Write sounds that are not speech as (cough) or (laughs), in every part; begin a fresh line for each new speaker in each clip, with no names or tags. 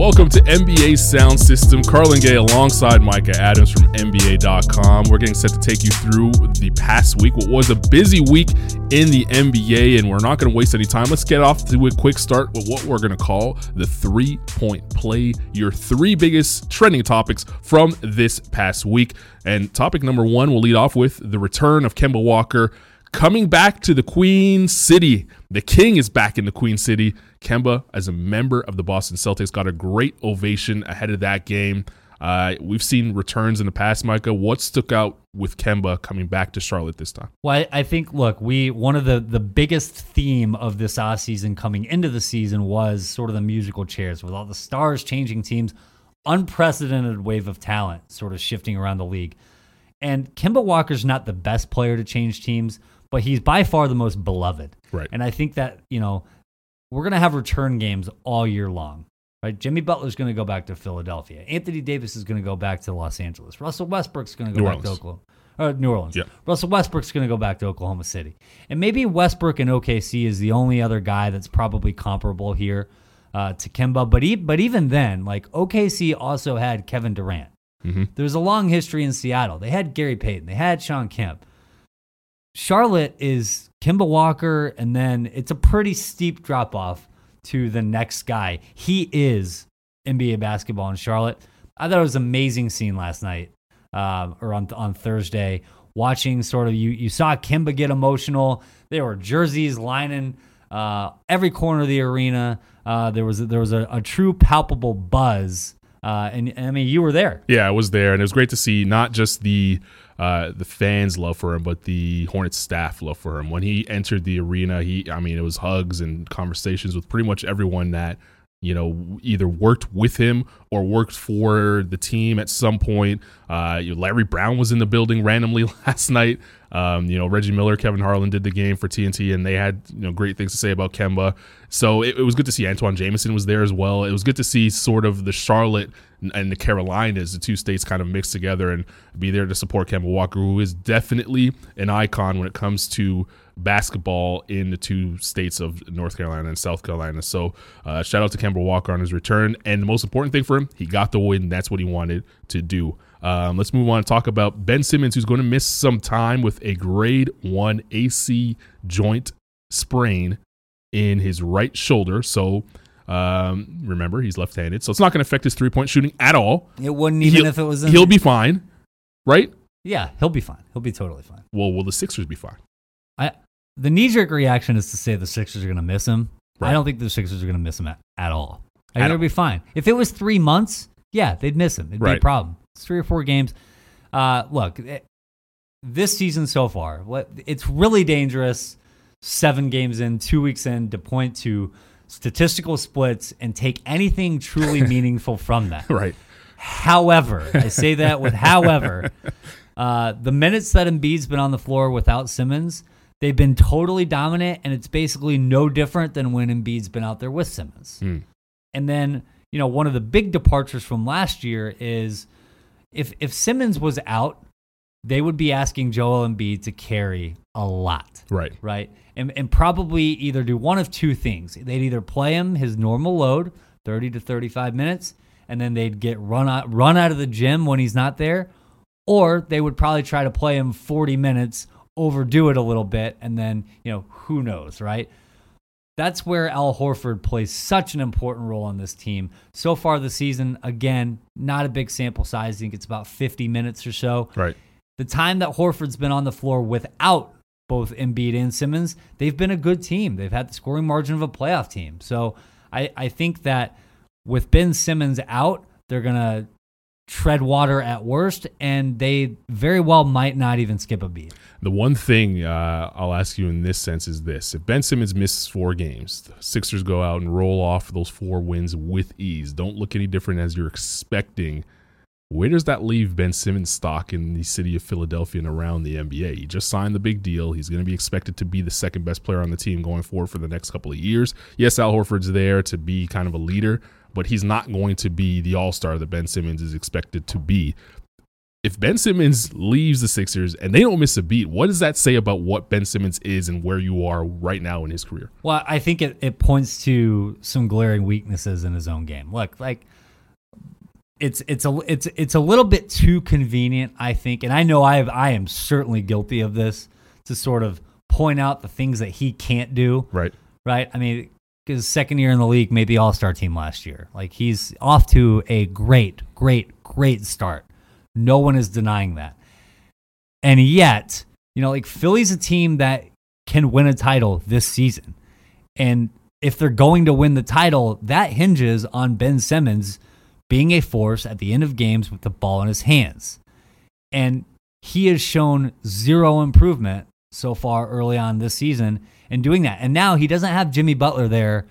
Welcome to NBA Sound System. Carlan Gay alongside Micah Adams from NBA.com. We're getting set to take you through the past week, what was a busy week in the NBA, and we're not going to waste any time. Let's get off to a quick start with what we're going to call the three point play, your three biggest trending topics from this past week. And topic number one, we'll lead off with the return of Kemba Walker coming back to the Queen City. The King is back in the Queen City. Kemba, as a member of the Boston Celtics, got a great ovation ahead of that game. Uh, we've seen returns in the past, Micah. What stuck out with Kemba coming back to Charlotte this time?
Well, I, I think look, we one of the the biggest theme of this off season coming into the season was sort of the musical chairs with all the stars changing teams, unprecedented wave of talent sort of shifting around the league. And Kemba Walker's not the best player to change teams, but he's by far the most beloved.
Right.
And I think that, you know, we're going to have return games all year long. Right? Jimmy Butler's going to go back to Philadelphia. Anthony Davis is going to go back to Los Angeles. Russell Westbrook's going to go
New
back
Orleans.
to Oklahoma. Uh, New Orleans.
Yeah.
Russell Westbrook's going to go back to Oklahoma City. And maybe Westbrook and OKC is the only other guy that's probably comparable here uh, to Kemba. But, e- but even then, like OKC also had Kevin Durant. There's a long history in Seattle. They had Gary Payton. They had Sean Kemp. Charlotte is Kemba Walker, and then it's a pretty steep drop off to the next guy. He is NBA basketball in Charlotte. I thought it was an amazing scene last night um, or on on Thursday. Watching sort of you you saw Kemba get emotional. There were jerseys lining uh, every corner of the arena. Uh, there was there was a, a true palpable buzz, uh, and I mean you were there.
Yeah, I was there, and it was great to see not just the uh, the fans' love for him, but the Hornets staff love for him. When he entered the arena, he, I mean, it was hugs and conversations with pretty much everyone that you know either worked with him or worked for the team at some point. Uh, you know, Larry Brown was in the building randomly (laughs) last night. Um, you know, Reggie Miller, Kevin Harlan did the game for TNT, and they had you know great things to say about Kemba. So it, it was good to see Antawn Jamison was there as well. It was good to see sort of the Charlotte and the Carolinas, the two states kind of mixed together and be there to support Kemba Walker, who is definitely an icon when it comes to basketball in the two states of North Carolina and South Carolina. So uh, shout out to Kemba Walker on his return. And the most important thing for him, he got the win. That's what he wanted to do. Um, let's move on and talk about Ben Simmons, who's going to miss some time with a grade one AC joint sprain in his right shoulder. So um, remember, he's left-handed, so it's not going to affect his three-point shooting at all.
It wouldn't even
He'll-
if it was in
He'll be fine, right?
Yeah, he'll be fine. He'll be totally fine.
Well, will the Sixers be fine?
I the knee jerk reaction is to say the Sixers are going to miss him.
Right.
I don't think the Sixers are going to miss him at, at all. I think it'll be fine. If it was three months, yeah, they'd miss him. It'd be a problem. It's three or four games. Uh, look, it, this season so far, what it's really dangerous. Seven games in, two weeks in, to point to statistical splits and take anything truly (laughs) meaningful from that.
Right.
However, I (laughs) say that with however, uh, the minutes that Embiid's been on the floor without Simmons, they've been totally dominant, and it's basically no different than when Embiid's been out there with Simmons.
Hmm.
And then, you know, one of the big departures from last year is if if Simmons was out, they would be asking Joel Embiid to carry a lot
Right.
right? And, and probably either do one of two things. They'd either play him his normal load, 30 to 35 minutes, and then they'd get run out, run out of the gym when he's not there, or they would probably try to play him 40 minutes, overdo it a little bit, and then, you know, who knows, right? That's where Al Horford plays such an important role on this team. So far this season, again, not a big sample size. I think it's about 50 minutes or so
Right.
The time that Horford's been on the floor without both Embiid and Simmons, they've been a good team. They've had the scoring margin of a playoff team. So I, I think that with Ben Simmons out, they're going to tread water at worst, and they very well might not even skip a beat.
The one thing uh, I'll ask you in this sense is this: If Ben Simmons misses four games, the Sixers go out and roll off those four wins with ease. Don't look any different as you're expecting. Where does that leave Ben Simmons' stock in the city of Philadelphia and around the NBA? He just signed the big deal. He's going to be expected to be the second best player on the team going forward for the next couple of years. Yes, Al Horford's there to be kind of a leader, but he's not going to be the all star that Ben Simmons is expected to be. if Ben Simmons leaves the Sixers and they don't miss a beat, what does that say about what Ben Simmons is and where you are right now in his career?
Well, I think it, it points to some glaring weaknesses in his own game. Look, like it's it's a it's it's a little bit too convenient, I think, and I know I have I am certainly guilty of this to sort of point out the things that he can't do.
Right.
Right. I mean, his second year in the league made the All Star team last year. Like he's off to a great, great, great start. No one is denying that. And yet, you know, like Philly's a team that can win a title this season. And if they're going to win the title, that hinges on Ben Simmons being a force at the end of games with the ball in his hands. And he has shown zero improvement so far early on this season in doing that. And now he doesn't have Jimmy Butler there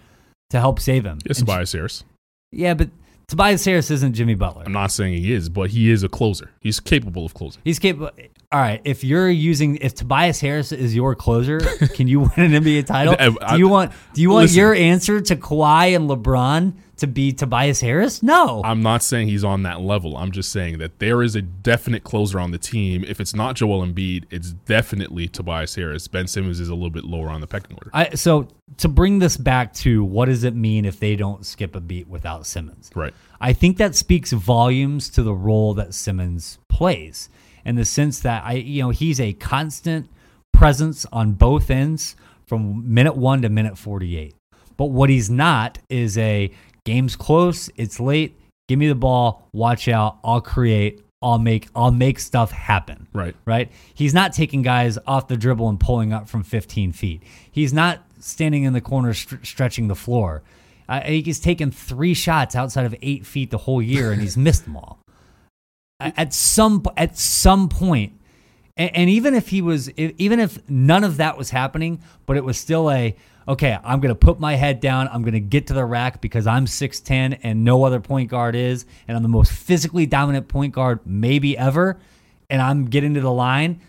to help save him.
It's
And-
Tobias Harris.
Yeah, but Tobias Harris isn't Jimmy Butler.
I'm not saying he is, but he is a closer. He's capable of closing.
He's capable. All right, if you're using if Tobias Harris is your closer, (laughs) can you win an NBA title?
I- I-
do you want do you want
listen.
your answer to Kawhi and LeBron to be Tobias Harris? No.
I'm not saying he's on that level. I'm just saying that there is a definite closer on the team. If it's not Joel Embiid, it's definitely Tobias Harris. Ben Simmons is a little bit lower on the pecking order.
I, so to bring this back to what does it mean if they don't skip a beat without Simmons?
Right.
I think that speaks volumes to the role that Simmons plays in the sense that I, you know, he's a constant presence on both ends from minute one to minute 48. But what he's not is a game's close, it's late, give me the ball, watch out, I'll create, I'll make, I'll make stuff happen
Right.
right? He's not taking guys off the dribble and pulling up from 15 feet. He's not standing in the corner str- stretching the floor. I he's taken three shots outside of eight feet the whole year, and he's (laughs) missed them all. At some at some point, and, and even if he was, even if none of that was happening, but it was still a okay. I'm going to put my head down. I'm going to get to the rack because I'm 6'10 and no other point guard is, and I'm the most physically dominant point guard maybe ever, and I'm getting to the line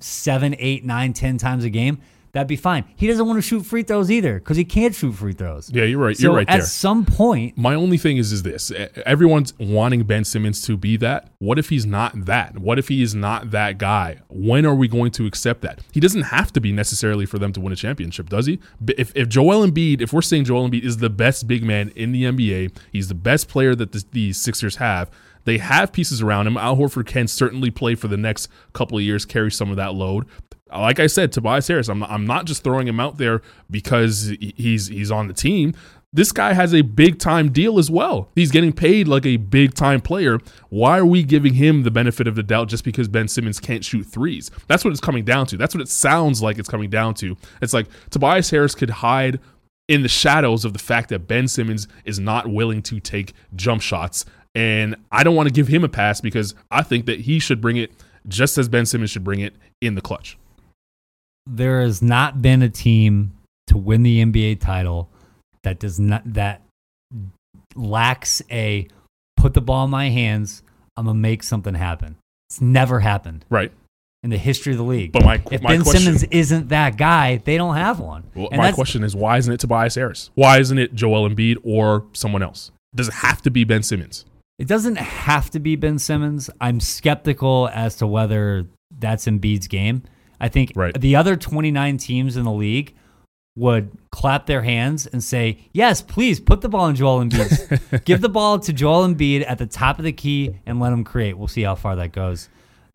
seven, eight, nine, ten times a game. That'd be fine. He doesn't want to shoot free throws either because he can't shoot free throws.
Yeah, you're right.
So
You're right there.
at
there.
some point,
My only thing is is this: everyone's wanting Ben Simmons to be that. What if he's not that? What if he is not that guy? When are we going to accept that? He doesn't have to be necessarily for them to win a championship, does he? If, if Joel Embiid, if we're saying Joel Embiid is the best big man in the NBA, he's the best player that the, the Sixers have. They have pieces around him. Al Horford can certainly play for the next couple of years, carry some of that load. Like I said, Tobias Harris, I'm I'm not just throwing him out there because he's he's on the team. This guy has a big time deal as well. He's getting paid like a big time player. Why are we giving him the benefit of the doubt just because Ben Simmons can't shoot threes? That's what it's coming down to. That's what it sounds like it's coming down to. It's like Tobias Harris could hide in the shadows of the fact that Ben Simmons is not willing to take jump shots. And I don't want to give him a pass because I think that he should bring it just as Ben Simmons should bring it in the clutch.
there has not been a team to win the NBA title that does not that lacks a put the ball in my hands. I'm gonna make something happen. It's never happened
Right.
in the history of the league.
But my,
if
my
Ben
question,
Simmons isn't that guy, they don't have one.
well,
and
my question is why isn't it Tobias Harris? Why isn't it Joel Embiid or someone else? Does it have to be Ben Simmons?
It doesn't have to be Ben Simmons. I'm skeptical as to whether that's Embiid's game. I think
Right.
the other 29 teams in the league would clap their hands and say, "Yes, please put the ball in Joel Embiid. (laughs) Give the ball to Joel Embiid at the top of the key and let him create. We'll see how far that goes."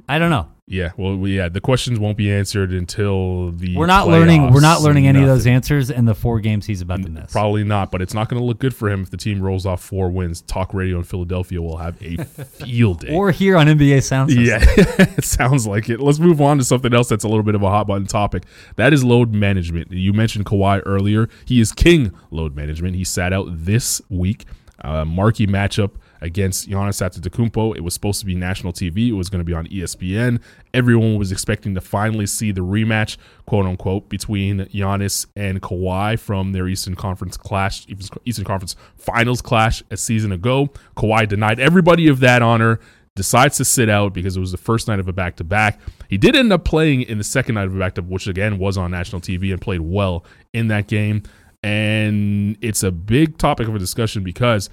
I don't know.
Yeah, well, we- yeah, the questions won't be answered until the.
We're not learning. We're not learning any of those answers in the four games he's about to miss.
Probably not, but it's not going to look good for him if the team rolls off four wins. Talk Radio in Philadelphia will have a (laughs) field day.
Or here on NBA Sound System.
Yeah, (laughs) it sounds like it. Let's move on to something else that's a little bit of a hot button topic. That is load management. You mentioned Kawhi earlier. He is king load management. He sat out this week. Uh, marquee matchup against Giannis Antetokounmpo. It was supposed to be national TV. It was going to be on ESPN. Everyone was expecting to finally see the rematch, quote unquote, between Giannis and Kawhi from their Eastern Conference clash, Eastern Conference Finals clash a season ago. Kawhi denied everybody of that honor decides to sit out because it was the first night of a back to back. He did end up playing in the second night of a back to back, which again was on national TV and played well in that game. And it's a big topic of a discussion because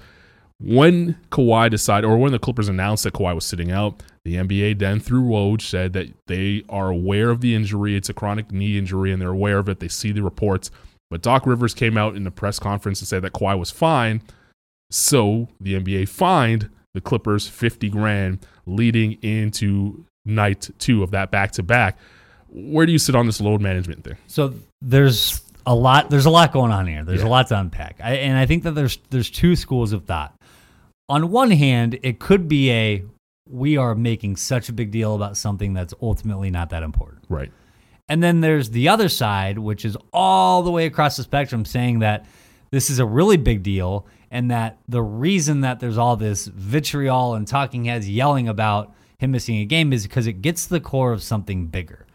When Kawhi decided, or when the Clippers announced that Kawhi was sitting out, the NBA then through Woj said that they are aware of the injury. It's a chronic knee injury, and they're aware of it. They see the reports. But Doc Rivers came out in the press conference and said that Kawhi was fine. So the NBA fined the Clippers 50 grand leading into night two of that back to back. Where do you sit on this load management thing?
So there's a lot. There's a lot going on here. There's
Yeah.
a lot to unpack, I, and I think that there's there's two schools of thought. On one hand, it could be a we are making such a big deal about something that's ultimately not that important.
Right.
And then there's the other side, which is all the way across the spectrum saying that this is a really big deal and that the reason that there's all this vitriol and talking heads yelling about him missing a game is because it gets to the core of something bigger.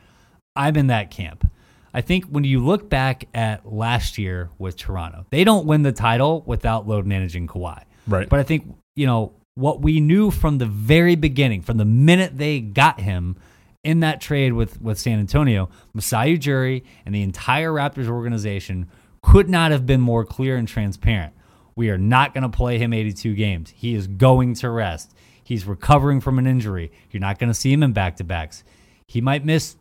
I'm in that camp. I think when you look back at last year with Toronto, they don't win the title without load managing Kawhi.
Right.
But I think, you know, what we knew from the very beginning, from the minute they got him in that trade with, with San Antonio, Masai Ujiri and the entire Raptors organization could not have been more clear and transparent. We are not going to play him 82 games. He is going to rest. He's recovering from an injury. You're not going to see him in back to backs. He might miss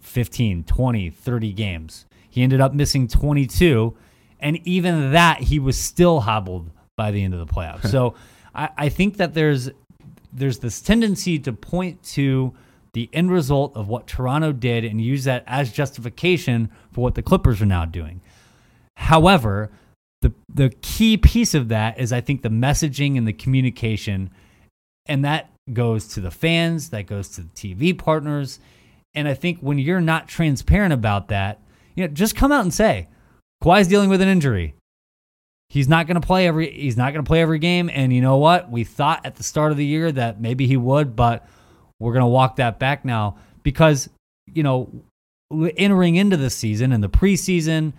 15, 20, 30 games. He ended up missing 22. And even that, he was still hobbled by the end of the playoffs. (laughs) so I, I think that there's there's this tendency to point to the end result of what Toronto did and use that as justification for what the Clippers are now doing. However, the the key piece of that is I think the messaging and the communication, and that goes to the fans, that goes to the TV partners, and I think when you're not transparent about that, you know, just come out and say, Kawhi's dealing with an injury. He's not going to play every he's not going to play every game and you know what? We thought at the start of the year that maybe he would, but we're going to walk that back now because you know, entering into the season and the preseason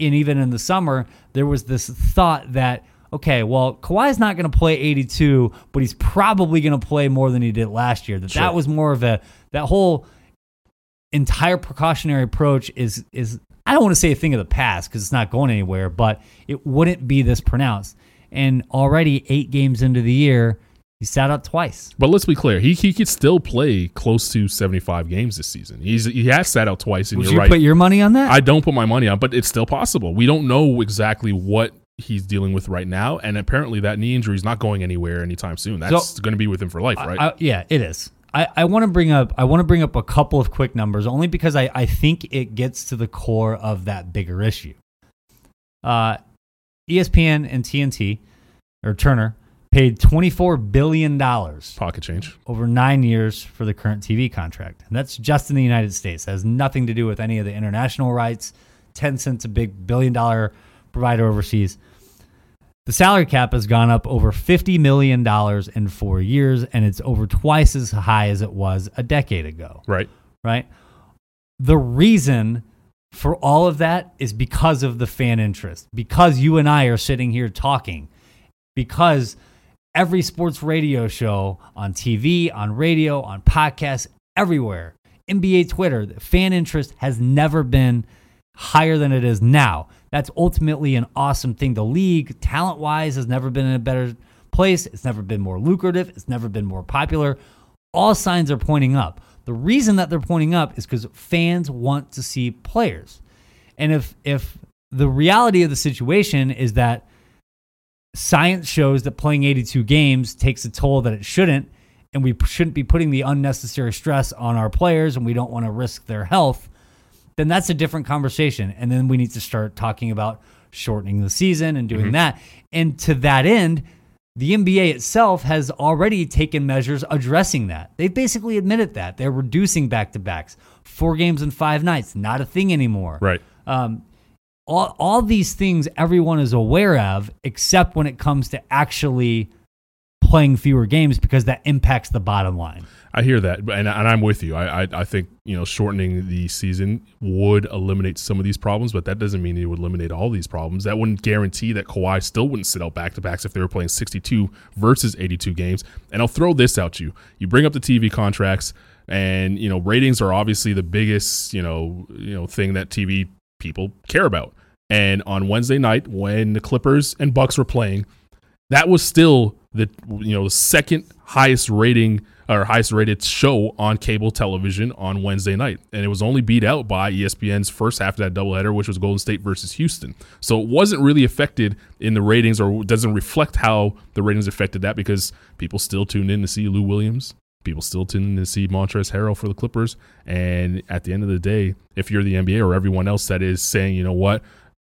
and even in the summer, there was this thought that okay, well, Kawhi's not going to play 82, but he's probably going to play more than he did last year. That
Sure.
that was more of a that whole entire precautionary approach is is I don't want to say a thing of the past because it's not going anywhere, but it wouldn't be this pronounced. And already eight games into the year, he sat out twice.
But let's be clear, he he could still play close to 75 games this season. He's he has sat out twice, and
Would
you're
you
right.
put your money on that?
I don't put my money on, but it's still possible. We don't know exactly what he's dealing with right now, and apparently that knee injury is not going anywhere anytime soon. That's going to be with him for life, right?
I- yeah, it is. I, I want to bring up I want to bring up a couple of quick numbers only because I, I think it gets to the core of that bigger issue. Uh, ESPN and TNT or Turner paid twenty four billion dollars
Pocket change.
over nine years for the current TV contract, and that's just in the United States. It has nothing to do with any of the international rights. Tencent's a big billion dollar provider overseas. The salary cap has gone up over $50 million in four years, and it's over twice as high as it was a decade ago,
Right.
right? The reason for all of that is because of the fan interest, because you and I are sitting here talking, because every sports radio show on TV, on radio, on podcasts, everywhere, NBA Twitter, the fan interest has never been higher than it is now. That's ultimately an awesome thing. The league, talent wise, has never been in a better place. It's never been more lucrative. It's never been more popular. All signs are pointing up. The reason that they're pointing up is because fans want to see players. And if if the reality of the situation is that science shows that playing 82 games takes a toll that it shouldn't, and we shouldn't be putting the unnecessary stress on our players, and we don't want to risk their health, then that's a different conversation. And then we need to start talking about shortening the season and doing that. And to that end, the NBA itself has already taken measures addressing that. They've basically admitted that. They're reducing back to backs, four games in five nights, not a thing anymore
Right.
um, all, all these things everyone is aware of, except when it comes to actually playing fewer games because that impacts the bottom line.
I hear that, and, and I'm with you. I, I I think you know shortening the season would eliminate some of these problems, but that doesn't mean it would eliminate all these problems. That wouldn't guarantee that Kawhi still wouldn't sit out back to backs if they were playing 62 versus 82 games. And I'll throw this out to you: you bring up the TV contracts, and you know ratings are obviously the biggest you know you know thing that TV people care about. And on Wednesday night, when the Clippers and Bucks were playing, that was still the you know second highest rating or highest rated show on cable television on Wednesday night. And it was only beat out by ESPN's first half of that doubleheader, which was Golden State versus Houston. So it wasn't really affected in the ratings or doesn't reflect how the ratings affected that because people still tuned in to see Lou Williams. People still tuned in to see Montrezl Harrell for the Clippers. And at the end of the day, if you're the NBA or everyone else that is saying, you know what,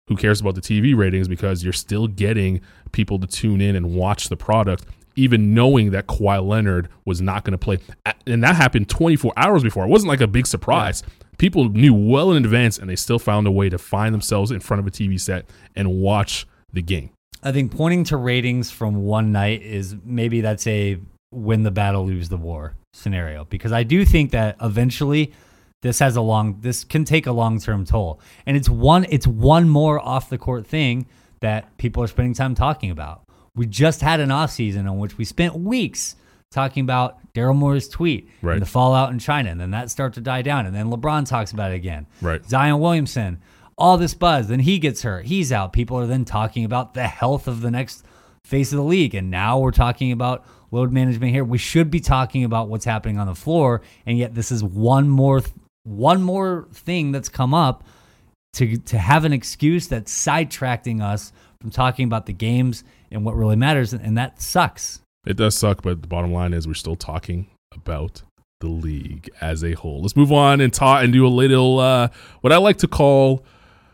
who cares about the TV ratings because you're still getting people to tune in and watch the product even knowing that Kawhi Leonard was not going to play. And that happened 24 hours before. It wasn't like a big surprise. Yeah. People knew well in advance, and they still found a way to find themselves in front of a TV set and watch the game.
I think pointing to ratings from one night is maybe that's a win the battle, lose the war scenario because I do think that eventually this has a long this can take a long term toll, and it's one it's one more off the court thing that people are spending time talking about. We just had an off season in which we spent weeks talking about Daryl Morey's tweet right. and the fallout in China, and then that started to die down, and then LeBron talks about it again.
Right.
Zion Williamson, all this buzz, then he gets hurt, he's out. People are then talking about the health of the next face of the league, and now we're talking about load management here. We should be talking about what's happening on the floor, and yet this is one more one more thing that's come up to to have an excuse that's sidetracking us from talking about the games and what really matters, and that sucks.
It does suck, but the bottom line is we're still talking about the league as a whole. Let's move on and talk and do a little uh, what I like to call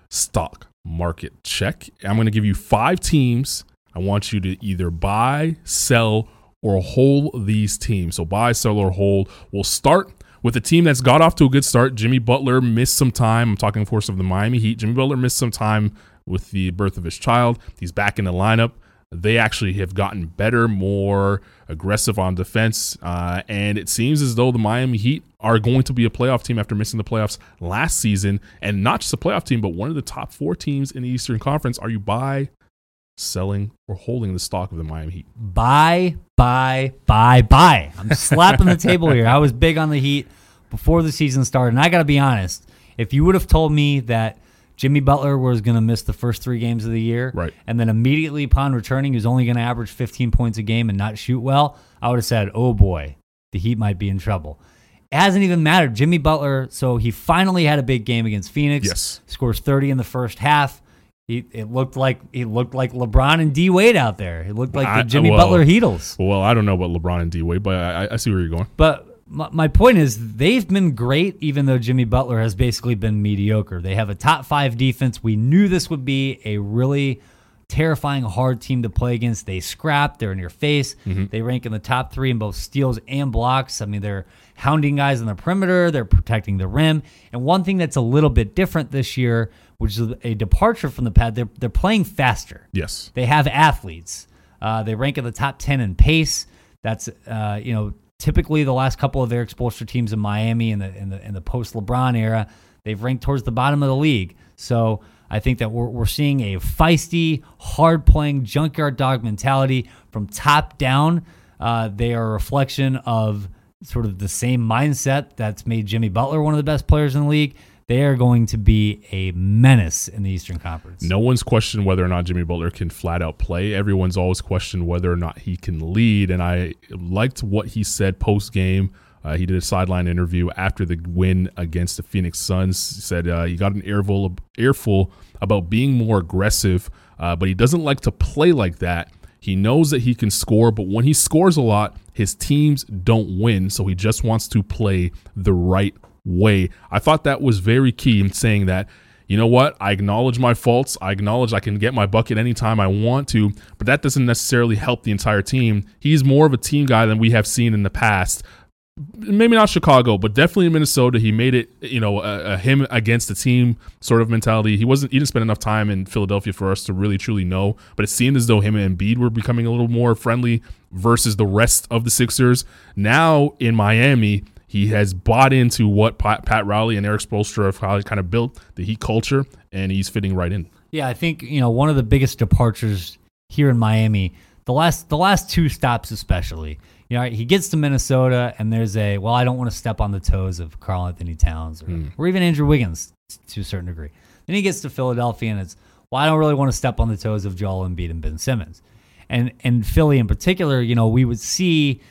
stock market check. I'm going to give you five teams. I want you to either buy, sell, or hold these teams. So buy, sell, or hold. We'll start with a team that's got off to a good start. Jimmy Butler missed some time. I'm talking, of course, of the Miami Heat. Jimmy Butler missed some time with the birth of his child. He's back in the lineup they actually have gotten better, more aggressive on defense. Uh, and it seems as though the Miami Heat are going to be a playoff team after missing the playoffs last season. And not just a playoff team, but one of the top four teams in the Eastern Conference. Are you buy, selling, or holding the stock of the Miami Heat?
Buy, buy, buy, buy. I'm slapping the table here. I was big on the Heat before the season started. And I got to be honest, if you would have told me that Jimmy Butler was going to miss the first three games of the year.
Right.
And then immediately upon returning, he was only going to average 15 points a game and not shoot well. I would have said, oh boy, the Heat might be in trouble. It hasn't even mattered. Jimmy Butler, so he finally had a big game against Phoenix.
Yes.
Scores 30 in the first half. He, it looked like he looked like LeBron and D Wade out there. It looked like I, the Jimmy well, Butler Heatles.
Well, I don't know about LeBron and D Wade, but I, I see where you're going.
But my, my point is they've been great even though Jimmy Butler has basically been mediocre. They have a top 5 defense. We knew this would be a really terrifying hard team to play against. They scrap, they're in your face. Mm-hmm. They rank in the top 3 in both steals and blocks. I mean, they're hounding guys on the perimeter, they're protecting the rim. And one thing that's a little bit different this year, which is a departure from the pad, they're they're playing faster.
Yes.
They have athletes. Uh, they rank in the top 10 in pace. That's uh, you know typically the last couple of Erik Spoelstra teams in Miami in the in the in the post LeBron era, they've ranked towards the bottom of the league. So I think that we're, we're seeing a feisty, hard playing junkyard dog mentality from top down. Uh, they are a reflection of sort of the same mindset that's made Jimmy Butler one of the best players in the league they are going to be a menace in the Eastern Conference.
No one's questioned whether or not Jimmy Butler can flat out play. Everyone's always questioned whether or not he can lead. And I liked what he said post game. Uh, he did a sideline interview after the win against the Phoenix Suns. He said uh, he got an earful, earful about being more aggressive, uh, but he doesn't like to play like that. He knows that he can score, but when he scores a lot, his teams don't win. So he just wants to play the right way. I thought that was very key in saying that, you know what, I acknowledge my faults. I acknowledge I can get my bucket anytime I want to, but that doesn't necessarily help the entire team. He's more of a team guy than we have seen in the past. Maybe not Chicago, but definitely in Minnesota. He made it, you know, a, a him against the team sort of mentality. He wasn't, he didn't spend enough time in Philadelphia for us to really truly know, but it seemed as though him and Embiid were becoming a little more friendly versus the rest of the Sixers. Now in Miami, he has bought into what Pat, Pat Riley and Erik Spoelstra have kind of built the Heat culture, and he's fitting right in.
Yeah, I think you know one of the biggest departures here in Miami. The last the last two stops, especially. You know, he gets to Minnesota, and there's a well, I don't want to step on the toes of Karl-Anthony Towns or, mm. or even Andrew Wiggins to a certain degree. Then he gets to Philadelphia, and it's well, I don't really want to step on the toes of Joel Embiid and Ben Simmons. and and Philly in particular, you know, we would see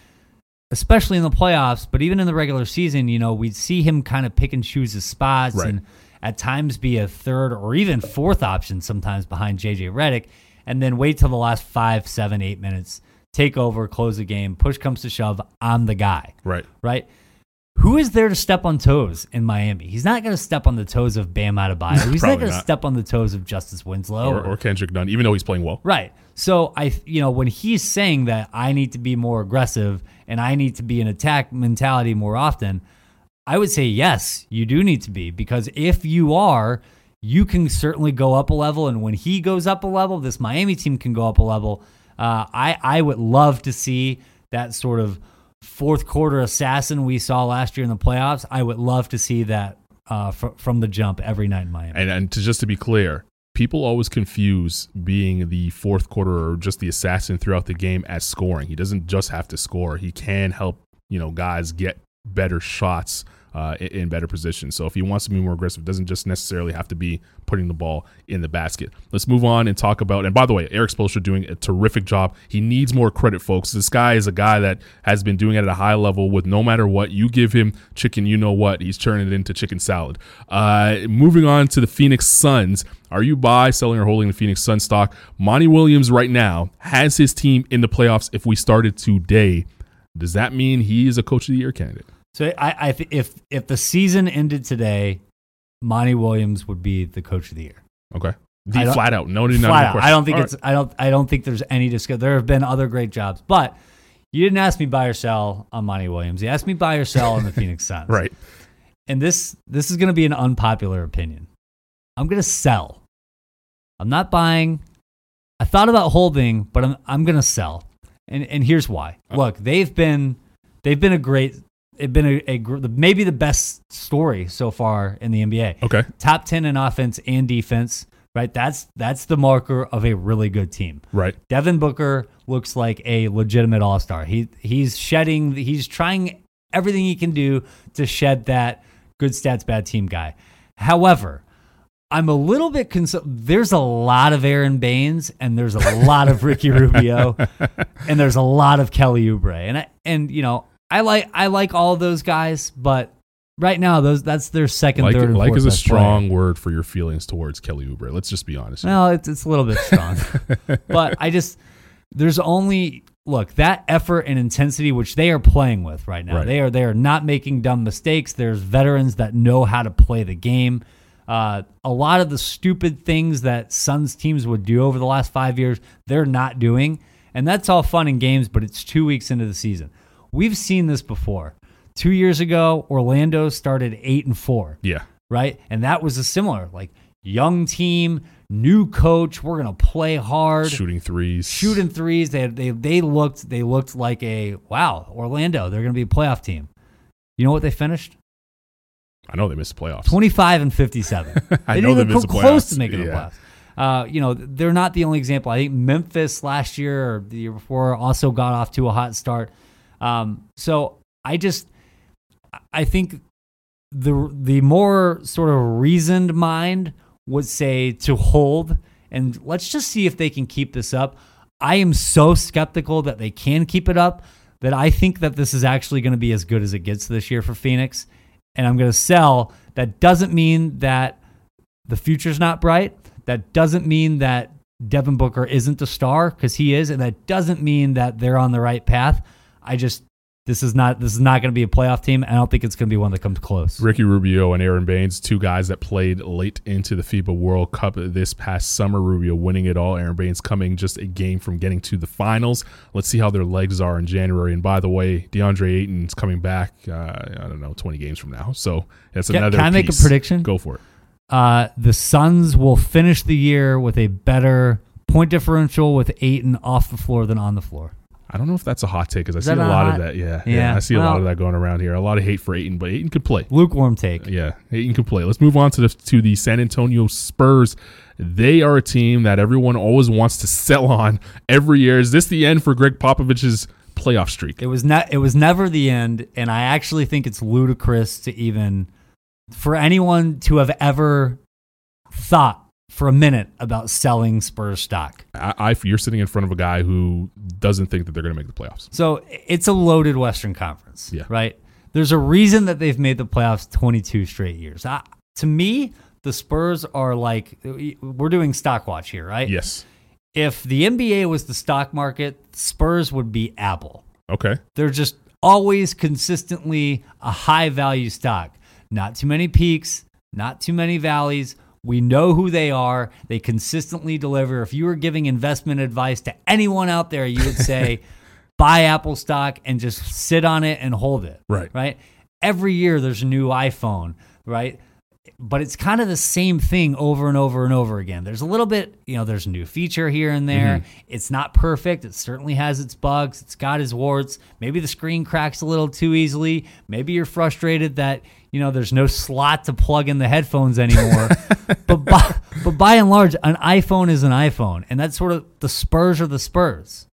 especially in the playoffs, but even in the regular season, you know, we'd see him kind of pick and choose his spots
Right.
and at times be a third or even fourth option sometimes behind JJ Redick, and then wait till the last five, seven, eight minutes, take over, close the game, push comes to shove, I'm the guy,
Right.
right? Who is there to step on toes in Miami? He's not going to step on the toes of Bam Adebayo. (laughs) He's not going to step on the toes of Justice Winslow
Or, or Kendrick Nunn, even though he's playing well.
Right. So I, you know, when he's saying that I need to be more aggressive and I need to be an attack mentality more often, I would say yes, you do need to be because if you are, you can certainly go up a level. And when he goes up a level, this Miami team can go up a level. Uh, I I would love to see that sort of fourth quarter assassin we saw last year in the playoffs. I would love to see that uh, fr- from the jump every night in Miami.
And, and to just to be clear, people always confuse being the fourth quarter or just the assassin throughout the game as scoring. He doesn't just have to score. He can help, you know, guys get better shots uh, in, better positions. So if he wants to be more aggressive, it doesn't just necessarily have to be putting the ball in the basket. Let's move on and talk about. And by the way, Erik Spoelstra doing a terrific job. He needs more credit, folks. This guy is a guy that has been doing it at a high level. With no matter what you give him, chicken, you know what, he's turning it into chicken salad. Uh, moving on to the Phoenix Suns. Are you buy, selling, or holding the Phoenix Sun stock? Monty Williams right now has his team in the playoffs. If we started today, does that mean he is a coach of the year candidate?
So I, I th- if if the season ended today, Monty Williams would be the coach of the year.
Okay. The flat out, no,
Flat
a
out.
question.
I don't think
All
it's I don't I don't think there's any discussion. There have been other great jobs, but you didn't ask me buy or sell on Monty Williams. You asked me buy or sell on the (laughs) Phoenix Suns.
right.
And this this is going to be an unpopular opinion. I'm going to sell. I'm not buying. I thought about holding, but I'm I'm going to sell. And and here's why. Oh. Look, they've been they've been a great they've been a, a gr- maybe the best story so far in the NBA.
Okay.
Top 10 in offense and defense, right? That's that's the marker of a really good team.
Right.
Devin Booker looks like a legitimate all star. He he's shedding. He's trying everything he can do to shed that good stats bad team guy. However, I'm a little bit concerned. There's a lot of Aron Baynes and there's a lot of Ricky (laughs) Rubio and there's a lot of Kelly Oubre and I, and you know I like I like all those guys, but right now those that's their second,
Like,
third, and
like is a
best player.
strong word for your feelings towards Kelly Oubre. Let's just be honest. here.
Well, it's it's a little bit strong, (laughs) but I just there's only look that effort and intensity which they are playing with right now.
Right.
They are they are not making dumb mistakes. There's veterans that know how to play the game. Uh, a lot of the stupid things that Suns teams would do over the last five years, they're not doing, and that's all fun and games. But it's two weeks into the season. We've seen this before. Two years ago, Orlando started eight and four
yeah.
right? And that was a similar, like young team, new coach. We're gonna play hard,
Shooting threes.
shooting threes. They they they looked they looked like a wow Orlando. They're gonna be a playoff team. You know what they finished?
I know they missed the playoffs.
Twenty five and fifty seven. (laughs)
I
they
know
didn't
they
even
missed
come close to making the playoffs. Uh, you know, they're not the only example. I think Memphis last year or the year before also got off to a hot start. Um, so I just, I think the the more sort of reasoned mind would say to hold and let's just see if they can keep this up. I am so skeptical that they can keep it up that I think that this is actually going to be as good as it gets this year for Phoenix. And I'm going to sell. That doesn't mean that the future's not bright. That doesn't mean that Devin Booker isn't the star because he is, and that doesn't mean that they're on the right path. I just this is not this is not going to be a playoff team. I don't think it's going to be one that comes close.
Ricky Rubio and Aron Baynes, two guys that played late into the FIBA World Cup this past summer. Rubio winning it all. Aron Baynes coming just a game from getting to the finals. Let's see how their legs are in January. And by the way, DeAndre Ayton's coming back. Uh, I don't know, 20 games from now. So that's another.
can I make a prediction?
Go for it.
Uh, the Suns will finish the year with a better point differential with Ayton off the floor than on the floor.
I don't know if that's a hot take because I see a lot
hot?
of that. Yeah,
Yeah,
I see a lot of that going around here. A lot of hate for Ayton, but Ayton could play.
Lukewarm take.
Yeah, Ayton could play. Let's move on to the to the San Antonio Spurs. They are a team that everyone always wants to sell on every year. Is this the end for Gregg Popovich's playoff streak?
It was not. It was never the end, and I actually think it's ludicrous to even for anyone to have ever thought for a minute about selling Spurs stock.
I, I you're sitting in front of a guy who doesn't think that they're going to make the playoffs.
So it's a loaded Western Conference,
Yeah.
right? There's a reason that they've made the playoffs 22 straight years. I, to me, the Spurs are like we're doing stock watch here, right?
Yes.
If the NBA was the stock market, Spurs would be Apple.
Okay.
They're just always consistently a high value stock. Not too many peaks, not too many valleys. We know who they are. They consistently deliver. If you were giving investment advice to anyone out there, you would say (laughs) buy Apple stock and just sit on it and hold it.
Right.
Right. Every year there's a new iPhone, right? But it's kind of the same thing over and over and over again. There's a little bit, you know, there's a new feature here and there. Mm-hmm. It's not perfect. It certainly has its bugs. It's got its warts. Maybe the screen cracks a little too easily. Maybe you're frustrated that, you know, there's no slot to plug in the headphones anymore. (laughs) but by, but by and large, an iPhone is an iPhone. And that's sort of the Spurs are the Spurs.